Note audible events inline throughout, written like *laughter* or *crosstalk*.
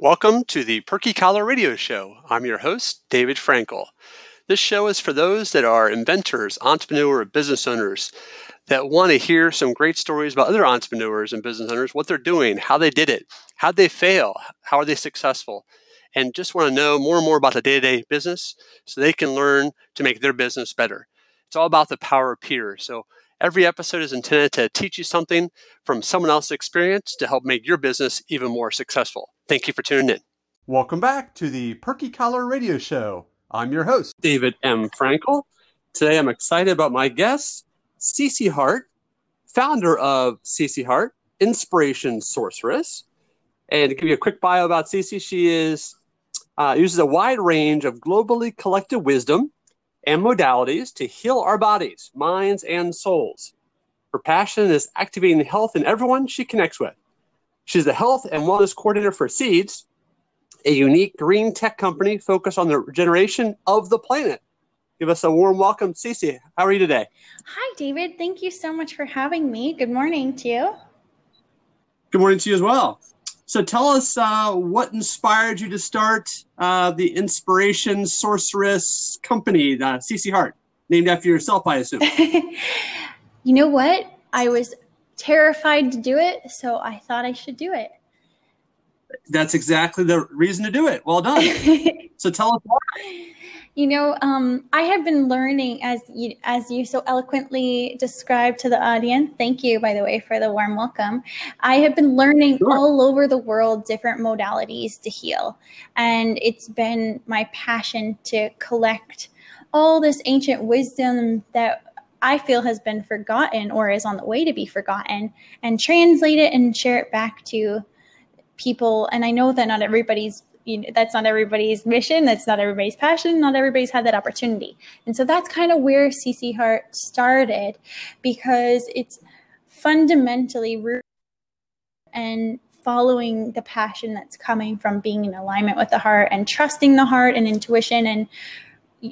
Welcome to the Perky Collar Radio Show. I'm your host, David Frankel. This show is for those that are inventors, entrepreneur, business owners that want to hear some great stories about other entrepreneurs and business owners, what they're doing, how they did it, how they fail, how are they successful, and just want to know more and more about the day-to-day business so they can learn to make their business better. It's all about the power of peers. So every episode is intended to teach you something from someone else's experience to help make your business even more successful. Thank you for tuning in. Welcome back to the Perky Collar Radio Show. I'm your host, David M. Frankel. Today I'm excited about my guest, Cece Hart, founder of Cece Hart, Inspiration Sorceress. And to give you a quick bio about Cece, she is uh, uses a wide range of globally collected wisdom and modalities to heal our bodies, minds, and souls. Her passion is activating the health in everyone she connects with. She's the health and wellness coordinator for Seeds, a unique green tech company focused on the regeneration of the planet. Give us a warm welcome, Cece. How are you today? Hi, David. Thank you so much for having me. Good morning to you. Good morning to you as well. So, tell us uh, what inspired you to start uh, the Inspiration Sorceress Company, uh, Cece Hart, named after yourself, I assume. *laughs* you know what? I was terrified to do it, so I thought I should do it. That's exactly the reason to do it. Well done. *laughs* so tell us why. You know, um, I have been learning as you as you so eloquently described to the audience. Thank you, by the way, for the warm welcome. I have been learning sure. all over the world different modalities to heal, and it's been my passion to collect all this ancient wisdom that I feel has been forgotten or is on the way to be forgotten and translate it and share it back to people. And I know that not everybody's you know, that's not everybody's mission. That's not everybody's passion. Not everybody's had that opportunity. And so that's kind of where CC Heart started because it's fundamentally rooted and following the passion that's coming from being in alignment with the heart and trusting the heart and intuition and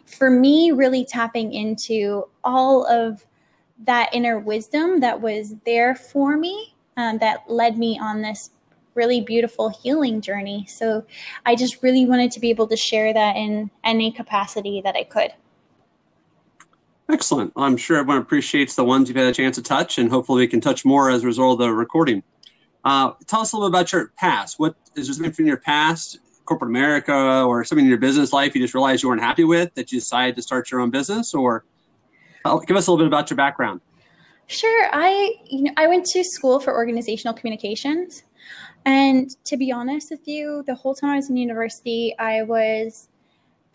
for me, really tapping into all of that inner wisdom that was there for me um, that led me on this really beautiful healing journey. So I just really wanted to be able to share that in any capacity that I could. Excellent. I'm sure everyone appreciates the ones you've had a chance to touch, and hopefully we can touch more as a result of the recording. Uh, tell us a little bit about your past. What is there something from your past corporate America or something in your business life you just realized you weren't happy with that you decided to start your own business? Or uh, give us a little bit about your background. Sure. I you know I went to school for organizational communications, and to be honest with you, the whole time I was in university, I was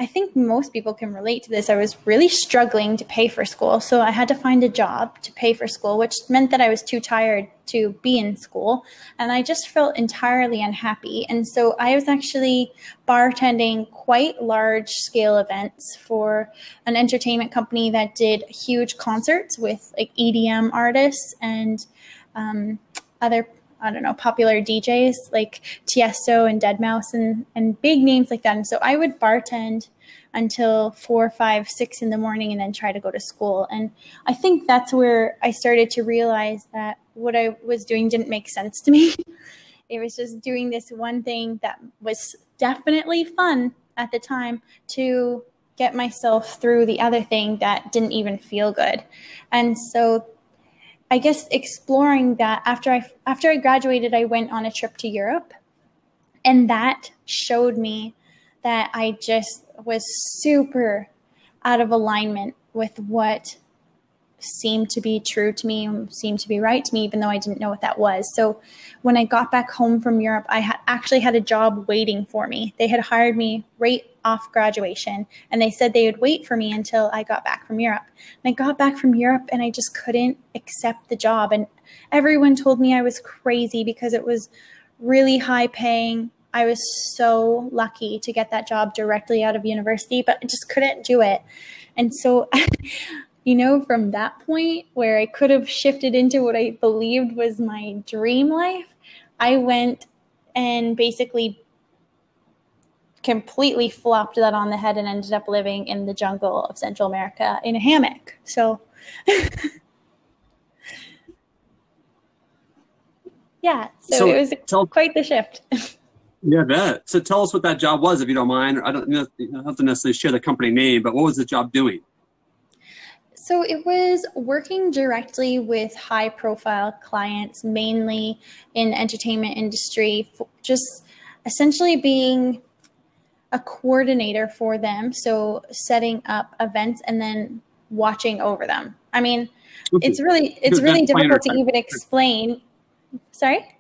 I think most people can relate to this. I was really struggling to pay for school. So I had to find a job to pay for school, which meant that I was too tired to be in school. And I just felt entirely unhappy. And so I was actually bartending quite large scale events for an entertainment company that did huge concerts with like EDM artists and um, other I don't know, popular DJs like Tiesto and Deadmau5 and, and big names like that. And so I would bartend until four, five, six in the morning and then try to go to school. And I think that's where I started to realize that what I was doing didn't make sense to me. *laughs* it was just doing this one thing that was definitely fun at the time to get myself through the other thing that didn't even feel good. And so I guess exploring that after I after I graduated, I went on a trip to Europe, and that showed me that I just was super out of alignment with what seemed to be true to me, seemed to be right to me, even though I didn't know what that was. So when I got back home from Europe, I had actually had a job waiting for me. They had hired me right off graduation and they said they would wait for me until I got back from Europe. And I got back from Europe and I just couldn't accept the job. And everyone told me I was crazy because it was really high paying. I was so lucky to get that job directly out of university, but I just couldn't do it. And so *laughs* you know, from that point where I could have shifted into what I believed was my dream life, I went and basically completely flopped that on the head and ended up living in the jungle of Central America in a hammock. So, *laughs* yeah, so, so, it was tell, quite the shift. *laughs* Yeah, bet. So tell us what that job was, if you don't mind. I don't, you don't have to necessarily share the company name, but what was the job doing? So it was working directly with high profile clients, mainly in entertainment industry, just essentially being a coordinator for them. So setting up events and then watching over them. I mean, it's really it's really difficult to even explain. Sorry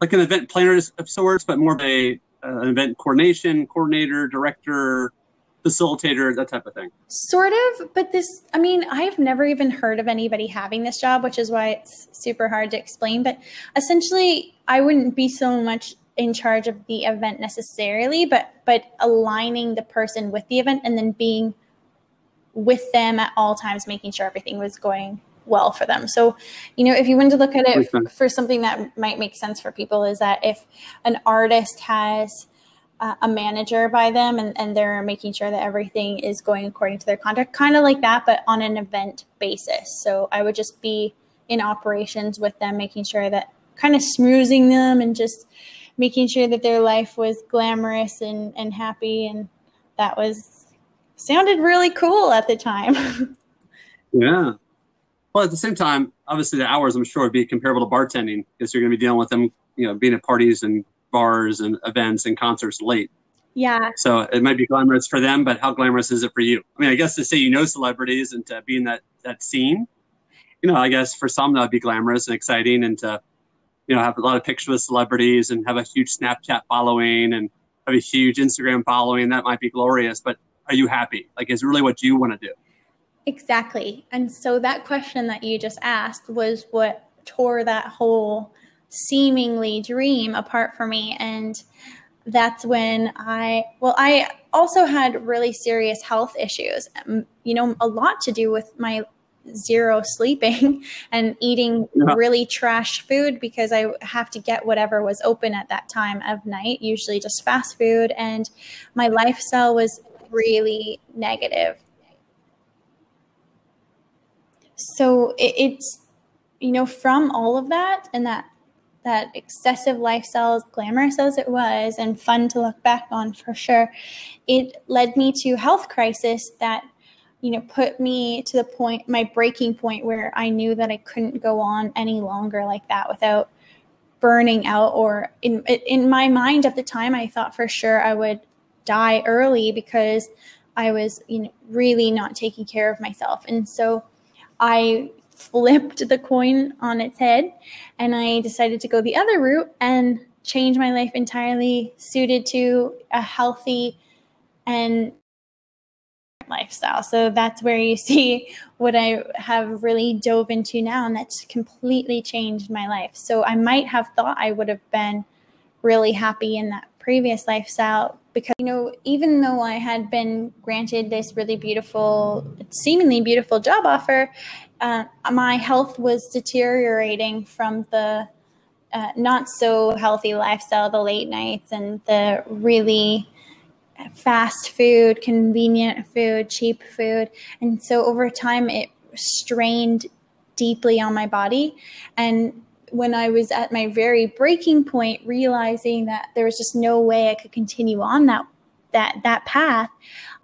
like an event planner of sorts, but more of a uh, an event coordination coordinator, director, facilitator, that type of thing. Sort of, but this, I mean, I've never even heard of anybody having this job, which is why it's super hard to explain. But essentially, I wouldn't be so much in charge of the event necessarily, but but aligning the person with the event and then being with them at all times, making sure everything was going well for them. So, you know, if you want to look at it for something that might make sense for people, is that if an artist has uh, a manager by them and, and they're making sure that everything is going according to their contract, kind of like that, but on an event basis. So I would just be in operations with them, making sure that kind of smoozing them and just making sure that their life was glamorous and, and happy. And that was sounded really cool at the time. *laughs* yeah. Well, at the same time, obviously the hours I'm sure would be comparable to bartending because you're going to be dealing with them, you know, being at parties and bars and events and concerts late. Yeah. So it might be glamorous for them, but how glamorous is it for you? I mean, I guess to say you know celebrities and to be in that that scene, you know, I guess for some that would be glamorous and exciting, and to you know have a lot of pictures with celebrities and have a huge Snapchat following and have a huge Instagram following. That might be glorious, but are you happy? Like, is really what you want to do? Exactly. And so that question that you just asked was what tore that whole seemingly dream apart for me. And that's when I, well, I also had really serious health issues, um, you know, a lot to do with my zero sleeping *laughs* and eating yeah. really trash food because I have to get whatever was open at that time of night, usually just fast food. And my lifestyle was really negative so it, it's you know from all of that and that that excessive lifestyle glamorous as it was and fun to look back on for sure it led me to health crisis that you know put me to the point my breaking point where i knew that i couldn't go on any longer like that without burning out or in in my mind at the time i thought for sure i would die early because i was you know really not taking care of myself. And so I flipped the coin on its head and I decided to go the other route and change my life entirely suited to a healthy and lifestyle. So that's where you see *laughs* what I have really dove into now, and that's completely changed my life. So I might have thought I would have been really happy in that previous lifestyle because you know even though i had been granted this really beautiful seemingly beautiful job offer uh, my health was deteriorating from the uh, not so healthy lifestyle the late nights and the really fast food convenient food cheap food and so over time it strained deeply on my body and when I was at my very breaking point, realizing that there was just no way I could continue on that that that path,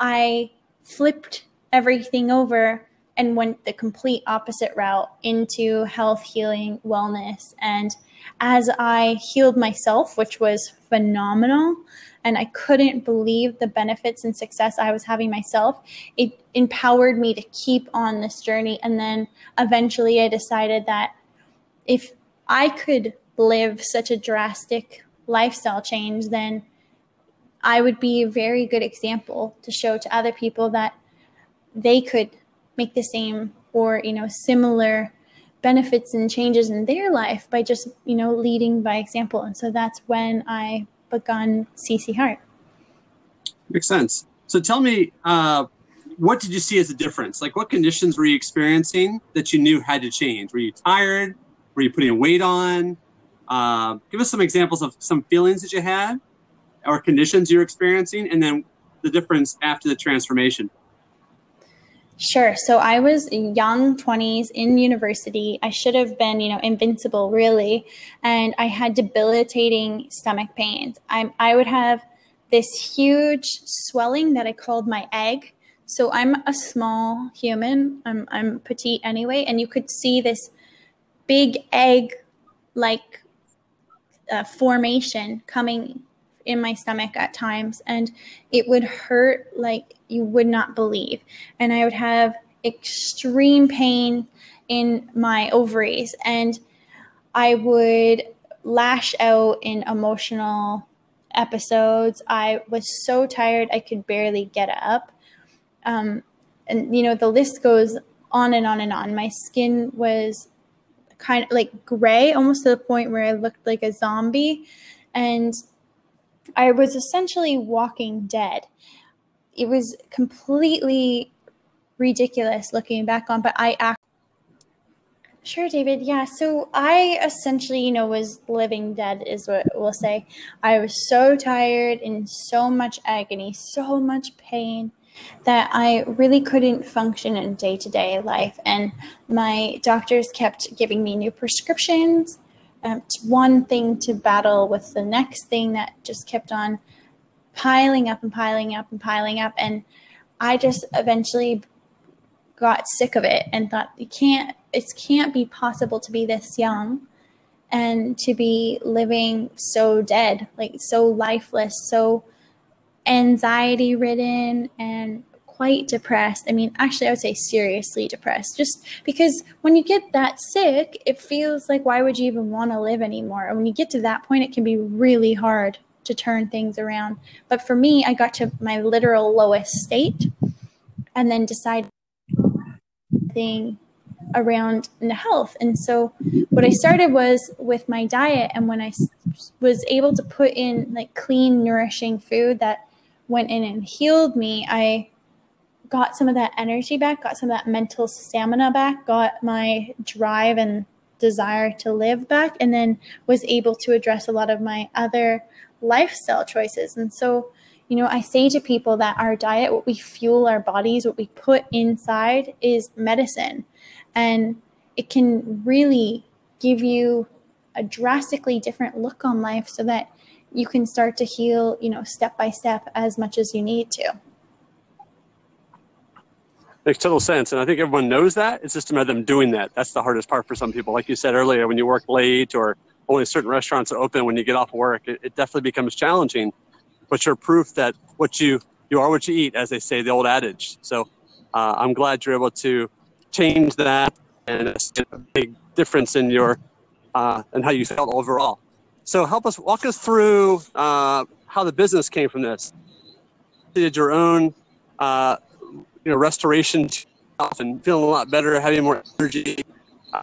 I flipped everything over and went the complete opposite route into health, healing, wellness. And as I healed myself, which was phenomenal, and I couldn't believe the benefits and success I was having myself, it empowered me to keep on this journey. And then eventually I decided that if I could live such a drastic lifestyle change, then I would be a very good example to show to other people that they could make the same or, you know, similar benefits and changes in their life by just, you know, leading by example. And so that's when I begun CC Heart. Makes sense. So tell me, uh, what did you see as a difference? Like, what conditions were you experiencing that you knew had to change? Were you tired? Were you putting weight on? Uh, give us some examples of some feelings that you had or conditions you're experiencing, and then the difference after the transformation. Sure. So I was young 20s in university. I should have been, you know, invincible really. And I had debilitating stomach pains. I, I would have this huge swelling that I called my egg. So I'm a small human. I'm, I'm petite anyway. And you could see this big egg like uh, formation coming in my stomach at times. And it would hurt like you would not believe. And I would have extreme pain in my ovaries and I would lash out in emotional episodes. I was so tired I could barely get up. Um, and you know the list goes on and on and on. My skin was kind of like gray, almost to the point where I looked like a zombie, and I was essentially walking dead it was completely ridiculous looking back on, but I act. Sure, David. Yeah. So I essentially, you know, was living dead, is what we'll say. I was so tired, in so much agony, so much pain that I really couldn't function in day to day life. And my doctors kept giving me new prescriptions. Um, one thing to battle with the next thing that just kept on piling up and piling up and piling up. And I just eventually got sick of it and thought you can't it can't be possible to be this young and to be living so dead, like so lifeless, so anxiety ridden and quite depressed. I mean, actually, I would say seriously depressed, just because when you get that sick, it feels like why would you even want to live anymore? And when you get to that point, it can be really hard to turn things around. But for me, I got to my literal lowest state and then decided thing around health. And so what I started was with my diet and when I was able to put in like clean nourishing food that went in and healed me, I got some of that energy back, got some of that mental stamina back, got my drive and desire to live back and then was able to address a lot of my other lifestyle choices. And so, you know, I say to people that our diet, what we fuel our bodies, what we put inside is medicine. And it can really give you a drastically different look on life so that you can start to heal, you know, step by step as much as you need to. Makes total sense. And I think everyone knows that. It's just a matter of them doing that. That's the hardest part for some people. Like you said earlier, when you work late or only certain restaurants are open when you get off work, it, it definitely becomes challenging. But you're proof that what you you are what you eat, as they say, the old adage. So uh, I'm glad you're able to change that and it's a big difference in your uh, and how you felt overall. So help us walk us through uh, how the business came from this. Did your own, uh, you know, restoration and feeling a lot better, having more energy, uh,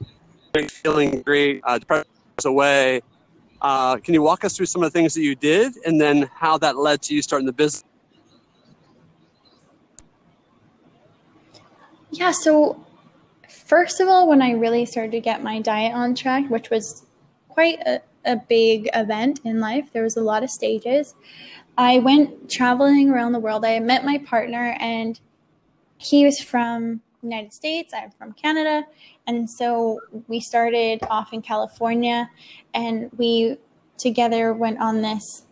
feeling great, uh, depression away. Uh, can you walk us through some of the things that you did and then how that led to you starting the business? Yeah, so first of all, when I really started to get my diet on track, which was quite a, a big event in life, there was a lot of stages. I went traveling around the world. I met my partner, and he was from United States. I'm from Canada, and so we started off in California and we together went on this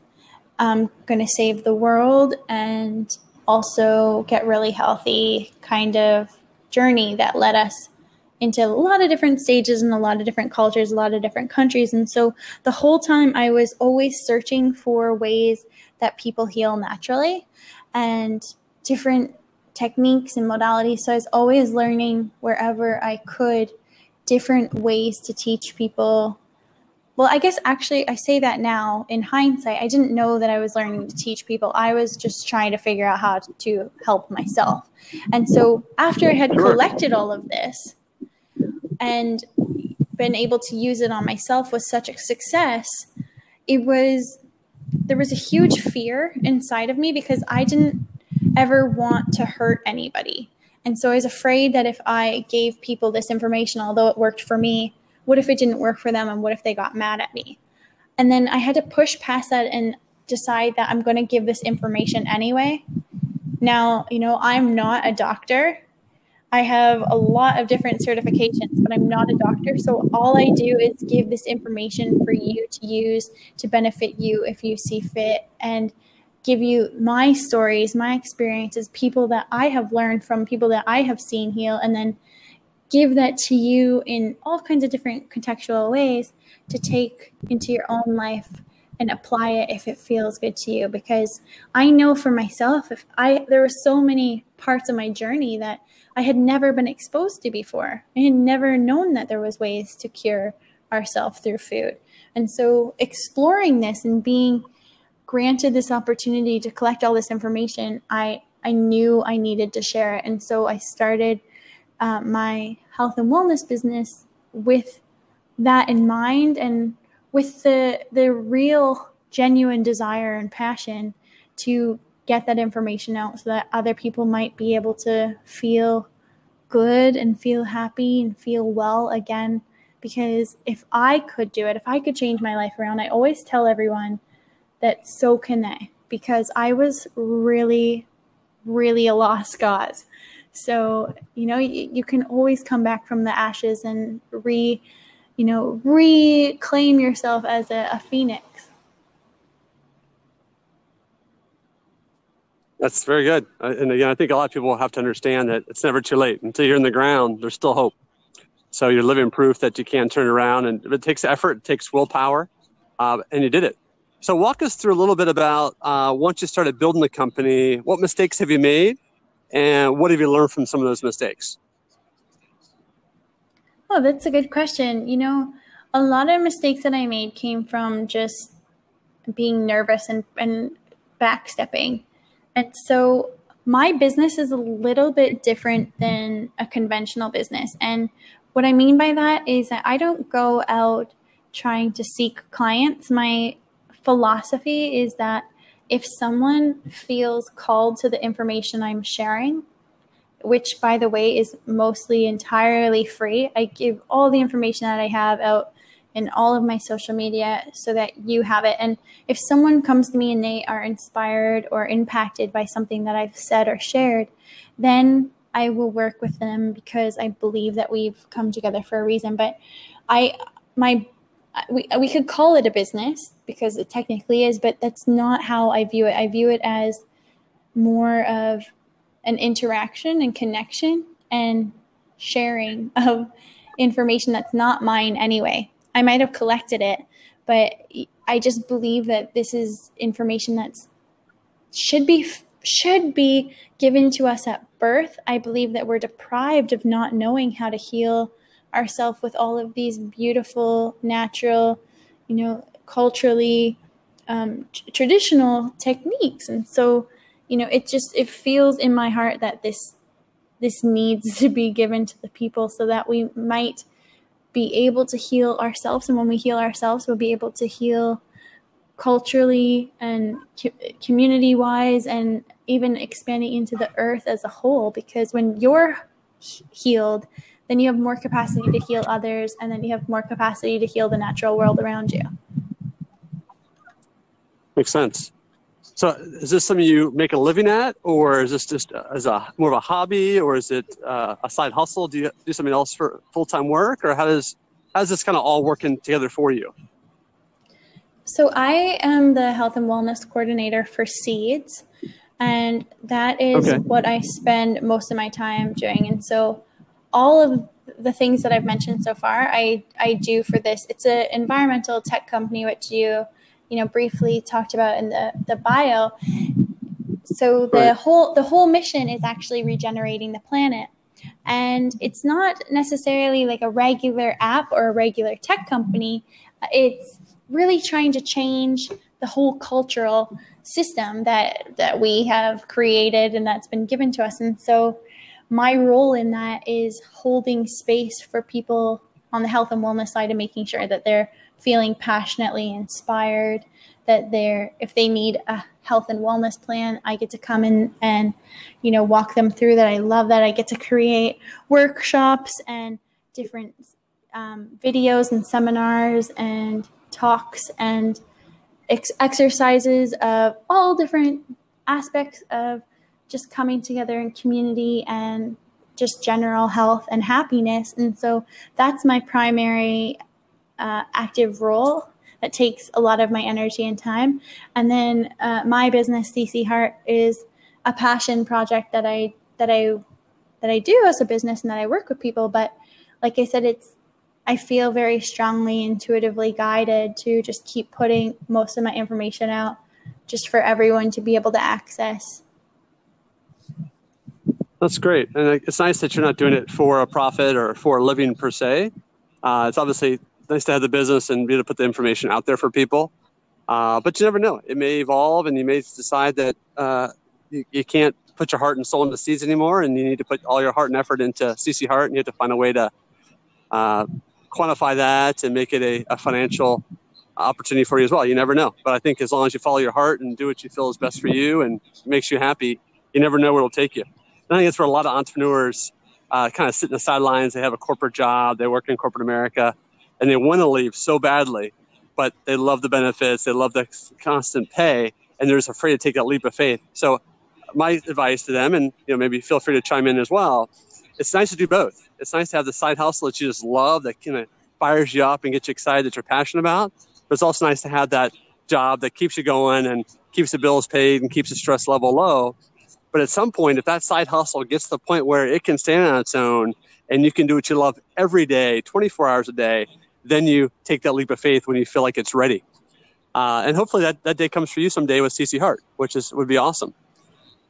I'm going to save the world and also get really healthy kind of journey that led us into a lot of different stages and a lot of different cultures, a lot of different countries. And so the whole time I was always searching for ways that people heal naturally and different techniques and modalities. So I was always learning wherever I could different ways to teach people. Well, I guess actually, I say that now in hindsight. I didn't know that I was learning to teach people. I was just trying to figure out how to help myself. And so, after I had collected all of this and been able to use it on myself with such a success, it was there was a huge fear inside of me because I didn't ever want to hurt anybody. And so I was afraid that if I gave people this information, although it worked for me, what if it didn't work for them and what if they got mad at me? And then I had to push past that and decide that I'm going to give this information anyway. Now, you know, I'm not a doctor. I have a lot of different certifications, but I'm not a doctor. So all I do is give this information for you to use to benefit you if you see fit and give you my stories, my experiences, people that I have learned from, people that I have seen heal, and then give that to you in all kinds of different contextual ways to take into your own life and apply it if it feels good to you. Because i know for myself if i there were so many parts of my journey that i had never been exposed to before. I had never known that there was ways to cure ourselves through food. And so exploring this and being granted this opportunity to collect all this information i i knew i needed to share it. And so i started uh, my health and wellness business with that in mind and with the the real genuine desire and passion to get that information out so that other people might be able to feel good and feel happy and feel well again. Because if I could do it if I could change my life around I always tell everyone that so can they because I was really really a lost cause so you know you, you can always come back from the ashes and re you know, reclaim yourself as a, a phoenix. That's very good. And again, I think a lot of people have to understand that it's never too late. Until you're in the ground, there's still hope. So you're living proof that you can turn around, and it takes effort, it takes willpower, uh, and you did it. So walk us through a little bit about uh, once you started building the company, what mistakes have you made, and what have you learned from some of those mistakes? Oh, that's a good question. You know, a lot of mistakes that I made came from just being nervous and, and backstepping. And so my business is a little bit different than a conventional business. And what I mean by that is that I don't go out trying to seek clients. My philosophy is that if someone feels called to the information I'm sharing, which by the way is mostly entirely free. I give all the information that I have out in all of my social media so that you have it. And if someone comes to me and they are inspired or impacted by something that I've said or shared, then I will work with them because I believe that we've come together for a reason. But I, my, we, we could call it a business because it technically is, but that's not how I view it. I view it as more of an interaction and connection and sharing of information that's not mine anyway. I might have collected it, but I just believe that this is information that's should be should be given to us at birth. I believe that we're deprived of not knowing how to heal ourselves with all of these beautiful, natural, you know, culturally um, t- traditional techniques, and so you know, it just it feels in my heart that this this needs *laughs* to be given to the people so that we might be able to heal ourselves. And when we heal ourselves we'll be able to heal culturally and community wise and even expanding into the earth as a whole. Because when you're healed then you have more capacity to heal others and then you have more capacity to heal the natural world around you makes sense so is this something you make a living at, or is this just as a more of a hobby, or is it uh, a side hustle? Do you do something else for full time work, or how does how does this kind of all working together for you? So I am the health and wellness coordinator for Seeds, and that is okay. what I spend most of my time doing. And so all of the things that I've mentioned so far, I I do for this. It's an environmental tech company which you you know briefly talked about in the the bio so the right. whole the whole mission is actually regenerating the planet and it's not necessarily like a regular app or a regular tech company it's really trying to change the whole cultural system that that we have created and that's been given to us and so my role in that is holding space for people on the health and wellness side and making sure that they're feeling passionately inspired that they're if they need a health and wellness plan i get to come in and you know walk them through that. I love that. I get to create workshops and different um, videos and seminars and talks and ex- exercises of all different aspects of just coming together in community and just general health and happiness. And so that's my primary uh, active role that takes a lot of my energy and time. And then uh, my business, CC Heart, is a passion project that I that I that I do as a business and that I work with people. But like I said, it's I feel very strongly intuitively guided to just keep putting most of my information out just for everyone to be able to access. That's great. And it's nice that you're not doing it for a profit or for a living per se. Uh, it's obviously nice to have the business and be able to put the information out there for people. Uh, but you never know. It may evolve and you may decide that uh, you, you, can't put your heart and soul into seeds anymore and you need to put all your heart and effort into CC Heart and you have to find a way to uh, quantify that and make it a, a financial opportunity for you as well. You never know. But I think as long as you follow your heart and do what you feel is best for you and makes you happy, you never know where it'll take you. I think it's for a lot of entrepreneurs uh, kind of sit in the sidelines. They have a corporate job, they work in corporate America, and they want to leave so badly, but they love the benefits, they love the constant pay, and they're just afraid to take that leap of faith. So, my advice to them, and you know, maybe feel free to chime in as well. It's nice to do both. It's nice to have the side hustle that you just love, that kind of fires you up and gets you excited that you're passionate about. But it's also nice to have that job that keeps you going and keeps the bills paid and keeps the stress level low. But at some point, if that side hustle gets to the point where it can stand on its own and you can do what you love every day, 24 hours a day, then you take that leap of faith when you feel like it's ready. Uh, and hopefully that, that day comes for you someday with CC Heart, which is would be awesome.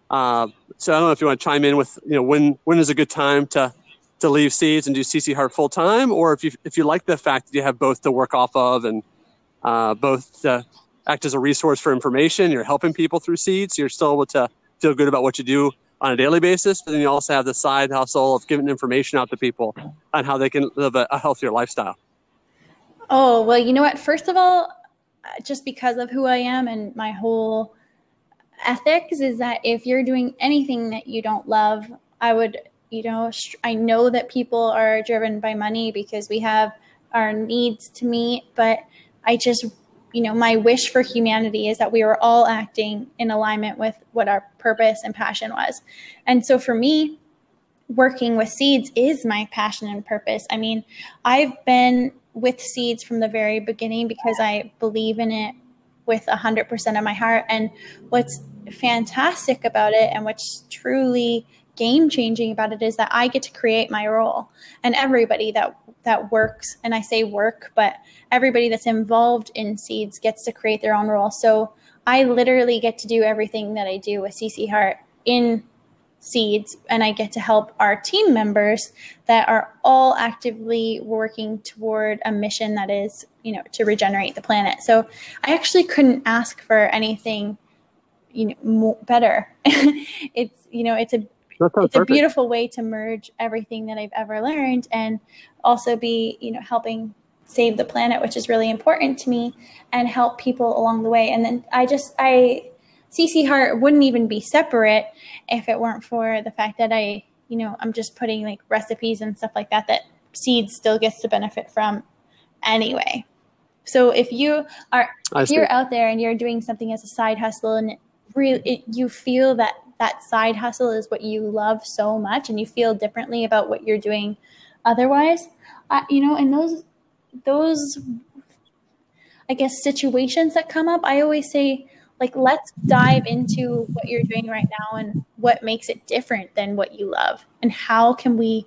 Uh, so I don't know if you want to chime in with you know when when is a good time to to leave seeds and do CC Heart full time, or if you if you like the fact that you have both to work off of and uh, both act as a resource for information, you're helping people through seeds, you're still able to feel good about what you do on a daily basis, but then you also have the side hustle of giving information out to people on how they can live a, a healthier lifestyle. Oh, well, you know what? First of all, just because of who I am and my whole ethics is that if you're doing anything that you don't love, I would, you know, I know that people are driven by money because we have our needs to meet, but I just, you know, my wish for humanity is that we were all acting in alignment with what our purpose and passion was. And so for me, working with seeds is my passion and purpose. I mean, I've been with seeds from the very beginning because I believe in it with 100% of my heart. And what's fantastic about it and what's truly game changing about it is that I get to create my role and everybody that that works and I say work but everybody that's involved in seeds gets to create their own role so I literally get to do everything that I do with CC Heart in seeds and I get to help our team members that are all actively working toward a mission that is, you know, to regenerate the planet. So I actually couldn't ask for anything, you know, more, better. *laughs* it's, you know, it's a it's perfect. a beautiful way to merge everything that I've ever learned and also be, you know, helping save the planet, which is really important to me and help people along the way. And then I just I CC Heart wouldn't even be separate if it weren't for the fact that I, you know, I'm just putting like recipes and stuff like that that Seeds still gets to benefit from anyway. So if you are if you're out there and you're doing something as a side hustle and really it, you feel that that side hustle is what you love so much and you feel differently about what you're doing otherwise, you know, and those those I guess situations that come up, I always say like let's dive into what you're doing right now and what makes it different than what you love. And how can we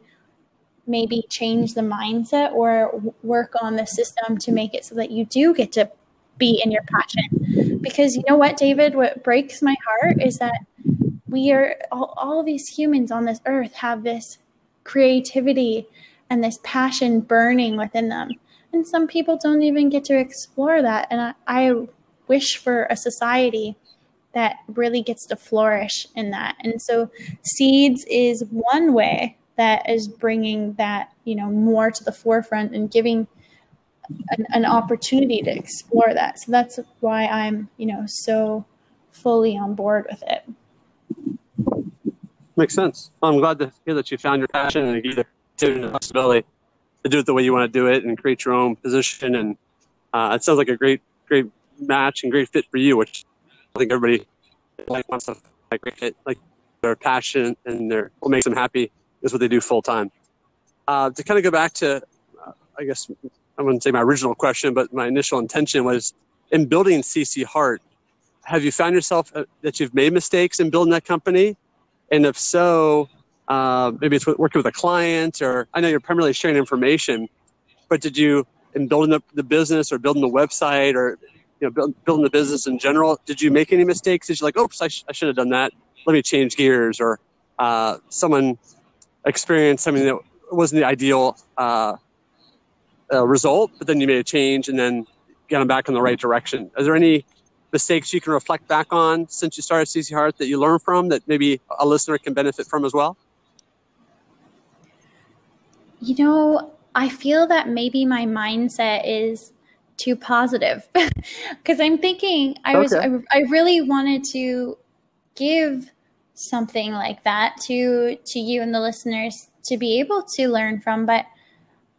maybe change the mindset or work on the system to make it so that you do get to be in your passion? Because you know what david what breaks my heart is that we are all, all these humans on this earth have this creativity and this passion burning within them and some people don't even get to explore that and i, I wish for a society that really gets to flourish in that. And so seeds is one way that is bringing that, you know, more to the forefront and giving an, an, opportunity to explore that. So that's why I'm, you know, so fully on board with it. Makes sense. Well, I'm glad to hear that you found your passion and you the flexibility to do it the way you want to do it and create your own position. And uh, it sounds like a great, great match and great fit for you, which I think everybody like wants to like great fit, like their passion and their what makes them happy is what they do full time. Uh, to kind of go back to, uh, I guess I wouldn't say my original question, but my initial intention was in building CC Heart. Have you found yourself uh, that you've made mistakes in building that company? And if so, uh, maybe it's working with a client, or I know you're primarily sharing information, but did you, in building the, the business or building the website or you know build, building the business in general, did you make any mistakes? Did you like, oops, I, sh- I should have done that. Let me change gears, or uh, someone experienced something that wasn't the ideal uh, uh, result, but then you made a change and then got them back in the right direction. Is there any mistakes you can reflect back on since you started CC Heart that you learned from that maybe a listener can benefit from as well? You know, I feel that maybe my mindset is too positive *laughs* because I'm thinking I was I, I really wanted to give something like that to to you and the listeners to be able to learn from but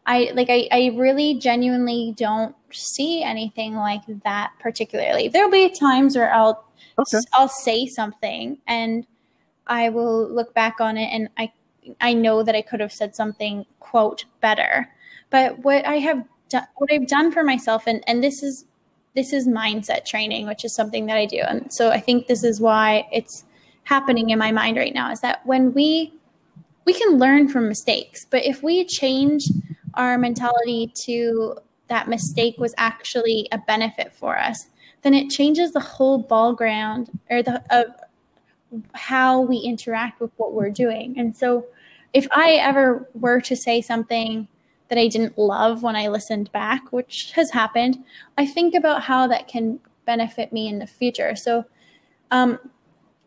I like I, I really genuinely don't see anything like that particularly. There'll be times where I'll okay. I'll say something and I will look back on it and I I know that I could have said something quote better. But what I have done what I've done for myself and and this is this is mindset training, which is something that I do. And so I think this is why it's happening in my mind right now is that when we we can learn from mistakes, but if we change our mentality to that mistake was actually a benefit for us, then it changes the whole ball ground or the of how we interact with what we're doing. And so if I ever were to say something that I didn't love when I listened back, which has happened, I think about how that can benefit me in the future. So um,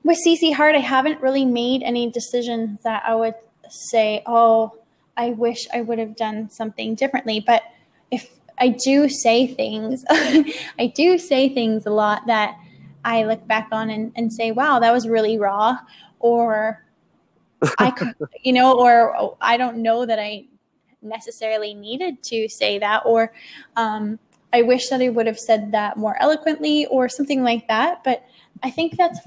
with CC Heart, I haven't really made any decisions that I would say, oh, I wish I would have done something differently. But if I do say things, *laughs* I do say things a lot that I look back on and, and say, wow, that was really raw. Or I could, *laughs* you know, or oh, I don't know that I necessarily needed to say that. Or um, I wish that I would have said that more eloquently or something like that. But I think that's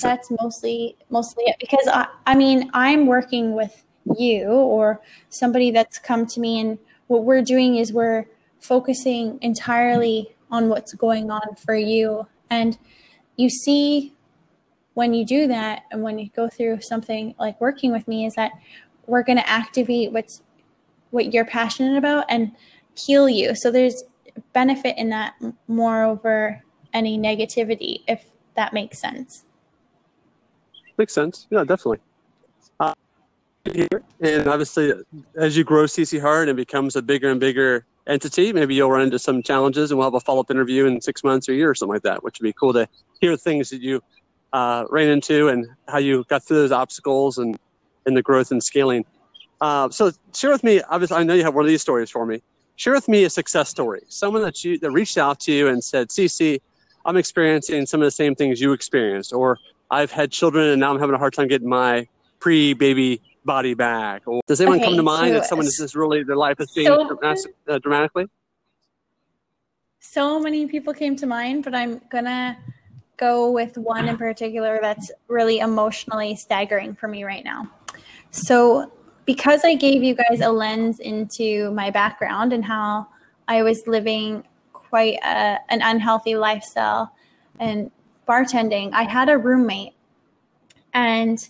that's mostly mostly it because I, I mean I'm working with you or somebody that's come to me and what we're doing is we're focusing entirely on what's going on for you. And you see when you do that and when you go through something like working with me is that we're going to activate what's what you're passionate about and heal you. So there's benefit in that more over any negativity if that makes sense. Makes sense. Yeah definitely here. And obviously, as you grow CC Heart and becomes a bigger and bigger entity, maybe you'll run into some challenges and we'll have a follow up interview in six months or a year or something like that, which would be cool to hear things that you uh, ran into and how you got through those obstacles and, and the growth and scaling. Uh, so share with me, obviously, I know you have one of these stories for me. Share with me a success story, someone that you that reached out to you and said, CC, I'm experiencing some of the same things you experienced, or I've had children and now I'm having a hard time getting my pre-baby body back? Or does anyone okay, come to mind so, if someone is just really their life has changed so, uh, dramatically? So many people came to mind, but I'm gonna go with one in particular that's really emotionally staggering for me right now. So, because I gave you guys a lens into my background and how I was living quite a, an unhealthy lifestyle and bartending, I had a roommate and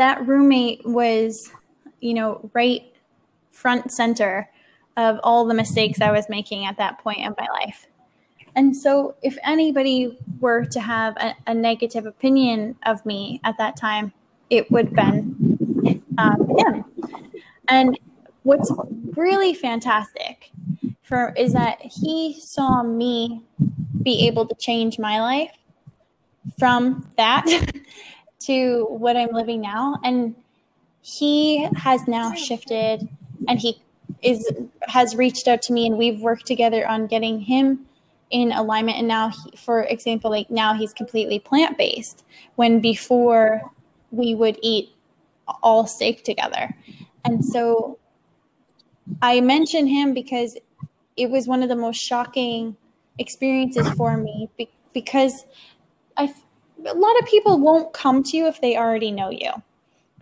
that roommate was, you know, right front center of all the mistakes I was making at that point in my life. And so, if anybody were to have a, a negative opinion of me at that time, it would have been um, him. And what's really fantastic for is that he saw me be able to change my life from that *laughs* to what I'm living now. And he has now shifted and he is has reached out to me and we've worked together on getting him in alignment and now he, for example like now he's completely plant-based when before we would eat all steak together and so i mention him because it was one of the most shocking experiences for me because i a lot of people won't come to you if they already know you.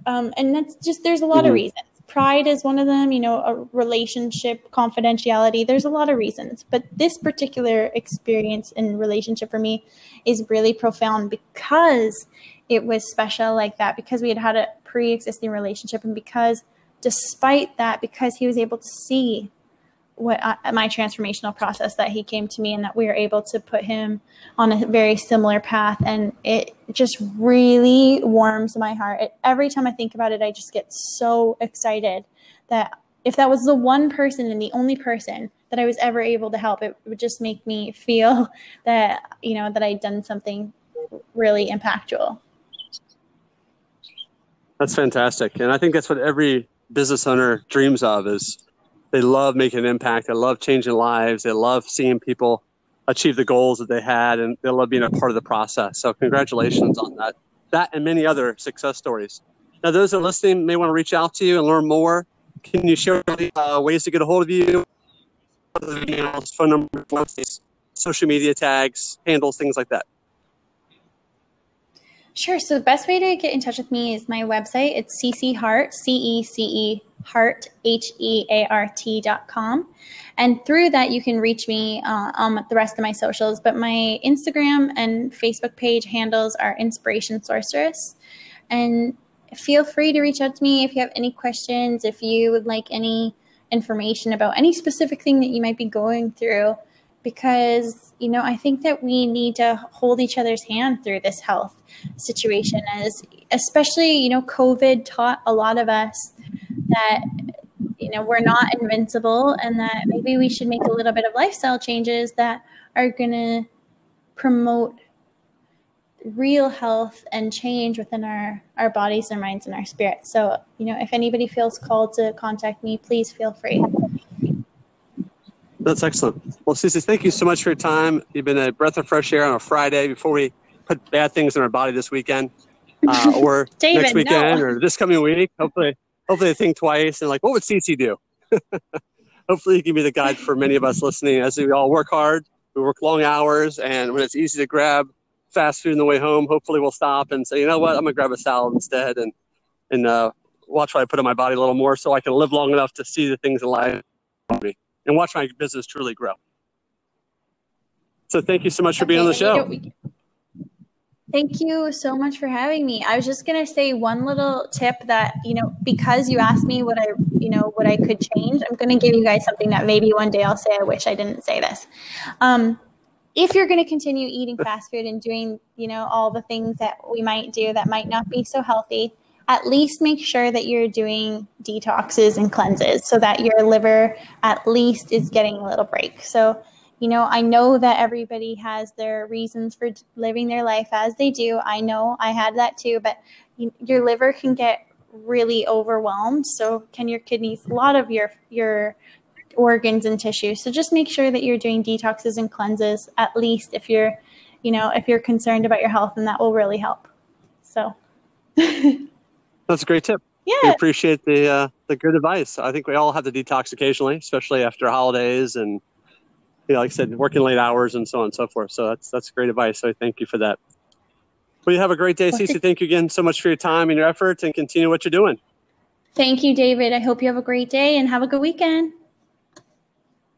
Um, and that's just, there's a lot mm-hmm. of reasons. Pride is one of them, you know, a relationship, confidentiality. There's a lot of reasons. But this particular experience in relationship for me is really profound because it was special like that, because we had had a pre existing relationship, and because despite that, because he was able to see what uh, my transformational process that he came to me and that we were able to put him on a very similar path. And it just really warms my heart. It, every time i think about it i just get so excited that if that was the one person and the only person that i was ever able to help it would just make me *laughs* feel that you know that i'd done something really impactful. That's fantastic. And i think that's what every business owner dreams of is they love making an impact. They love changing lives. They love seeing people achieve the goals that they had, and they love being a part of the process. So, congratulations on that. That and many other success stories. Now, those that are listening may want to reach out to you and learn more. Can you share uh, ways to get a hold of you? Emails, phone numbers, social media tags, handles, things like that. Sure. So the best way to get in touch with me is my website. It's ccheart, C-E-C-E heart, H-E-A-R-T dot com. And through that, you can reach me uh, on the rest of my socials. But my Instagram and Facebook page handles are Inspiration Sorceress. And feel free to reach out to me if you have any questions, if you would like any information about any specific thing that you might be going through because you know i think that we need to hold each other's hand through this health situation as especially you know covid taught a lot of us that you know we're not invincible and that maybe we should make a little bit of lifestyle changes that are going to promote real health and change within our our bodies our minds and our spirits so you know if anybody feels called to contact me please feel free that's excellent. Well, Cece, thank you so much for your time. You've been a breath of fresh air on a Friday before we put bad things in our body this weekend, uh, or *laughs* David, next weekend, no. or this coming week. Hopefully, hopefully, I think twice and like, what would CC do? *laughs* hopefully, you can be the guide for many of us listening as we all work hard. We work long hours, and when it's easy to grab fast food on the way home, hopefully, we'll stop and say, you know what, I'm gonna grab a salad instead, and and uh, watch what I put on my body a little more, so I can live long enough to see the things in life and watch my business truly grow. So thank you so much for okay, being on the show. Thank you so much for having me. I was just going to say one little tip that, you know, because you asked me what I, you know, what I could change, I'm going to give you guys something that maybe one day I'll say, I wish I didn't say this. Um, if you're going to continue eating fast food and doing, you know, all the things that we might do that might not be so healthy, at least make sure that you're doing detoxes and cleanses so that your liver at least is getting a little break. So, you know, I know that everybody has their reasons for living their life as they do. I know I had that too, but your liver can get really overwhelmed. So can your kidneys, a lot of your your organs and tissues. So just make sure that you're doing detoxes and cleanses at least if you're, you know, if you're concerned about your health and that will really help. So *laughs* That's a great tip. Yeah. We appreciate the uh, the good advice. I think we all have to detox occasionally, especially after holidays and you know, like I said, working late hours and so on and so forth. So that's that's great advice. So thank you for that. Well, you have a great day, Cece. Thank you again so much for your time and your efforts, and continue what you're doing. Thank you, David. I hope you have a great day and have a good weekend.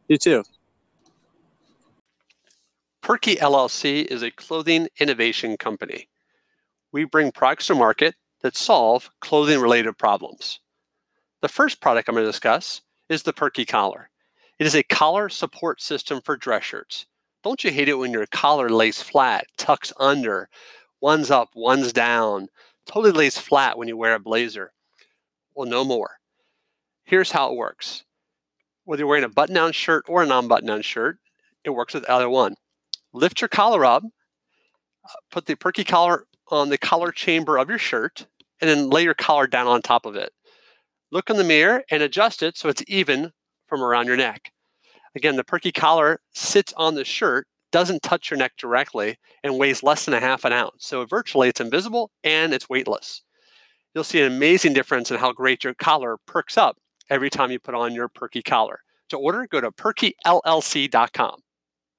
You too. Perky LLC is a clothing innovation company. We bring products to market that solve clothing related problems. The first product I'm going to discuss is the Perky Collar. It is a collar support system for dress shirts. Don't you hate it when your collar lays flat, tucks under, one's up, one's down, totally lays flat when you wear a blazer? Well, no more. Here's how it works. Whether you're wearing a button down shirt or a non button down shirt, it works with either one. Lift your collar up, put the perky collar on the collar chamber of your shirt, and then lay your collar down on top of it. Look in the mirror and adjust it so it's even from around your neck. Again, the perky collar sits on the shirt, doesn't touch your neck directly, and weighs less than a half an ounce. So virtually it's invisible and it's weightless. You'll see an amazing difference in how great your collar perks up every time you put on your perky collar. To order, go to perkyllc.com.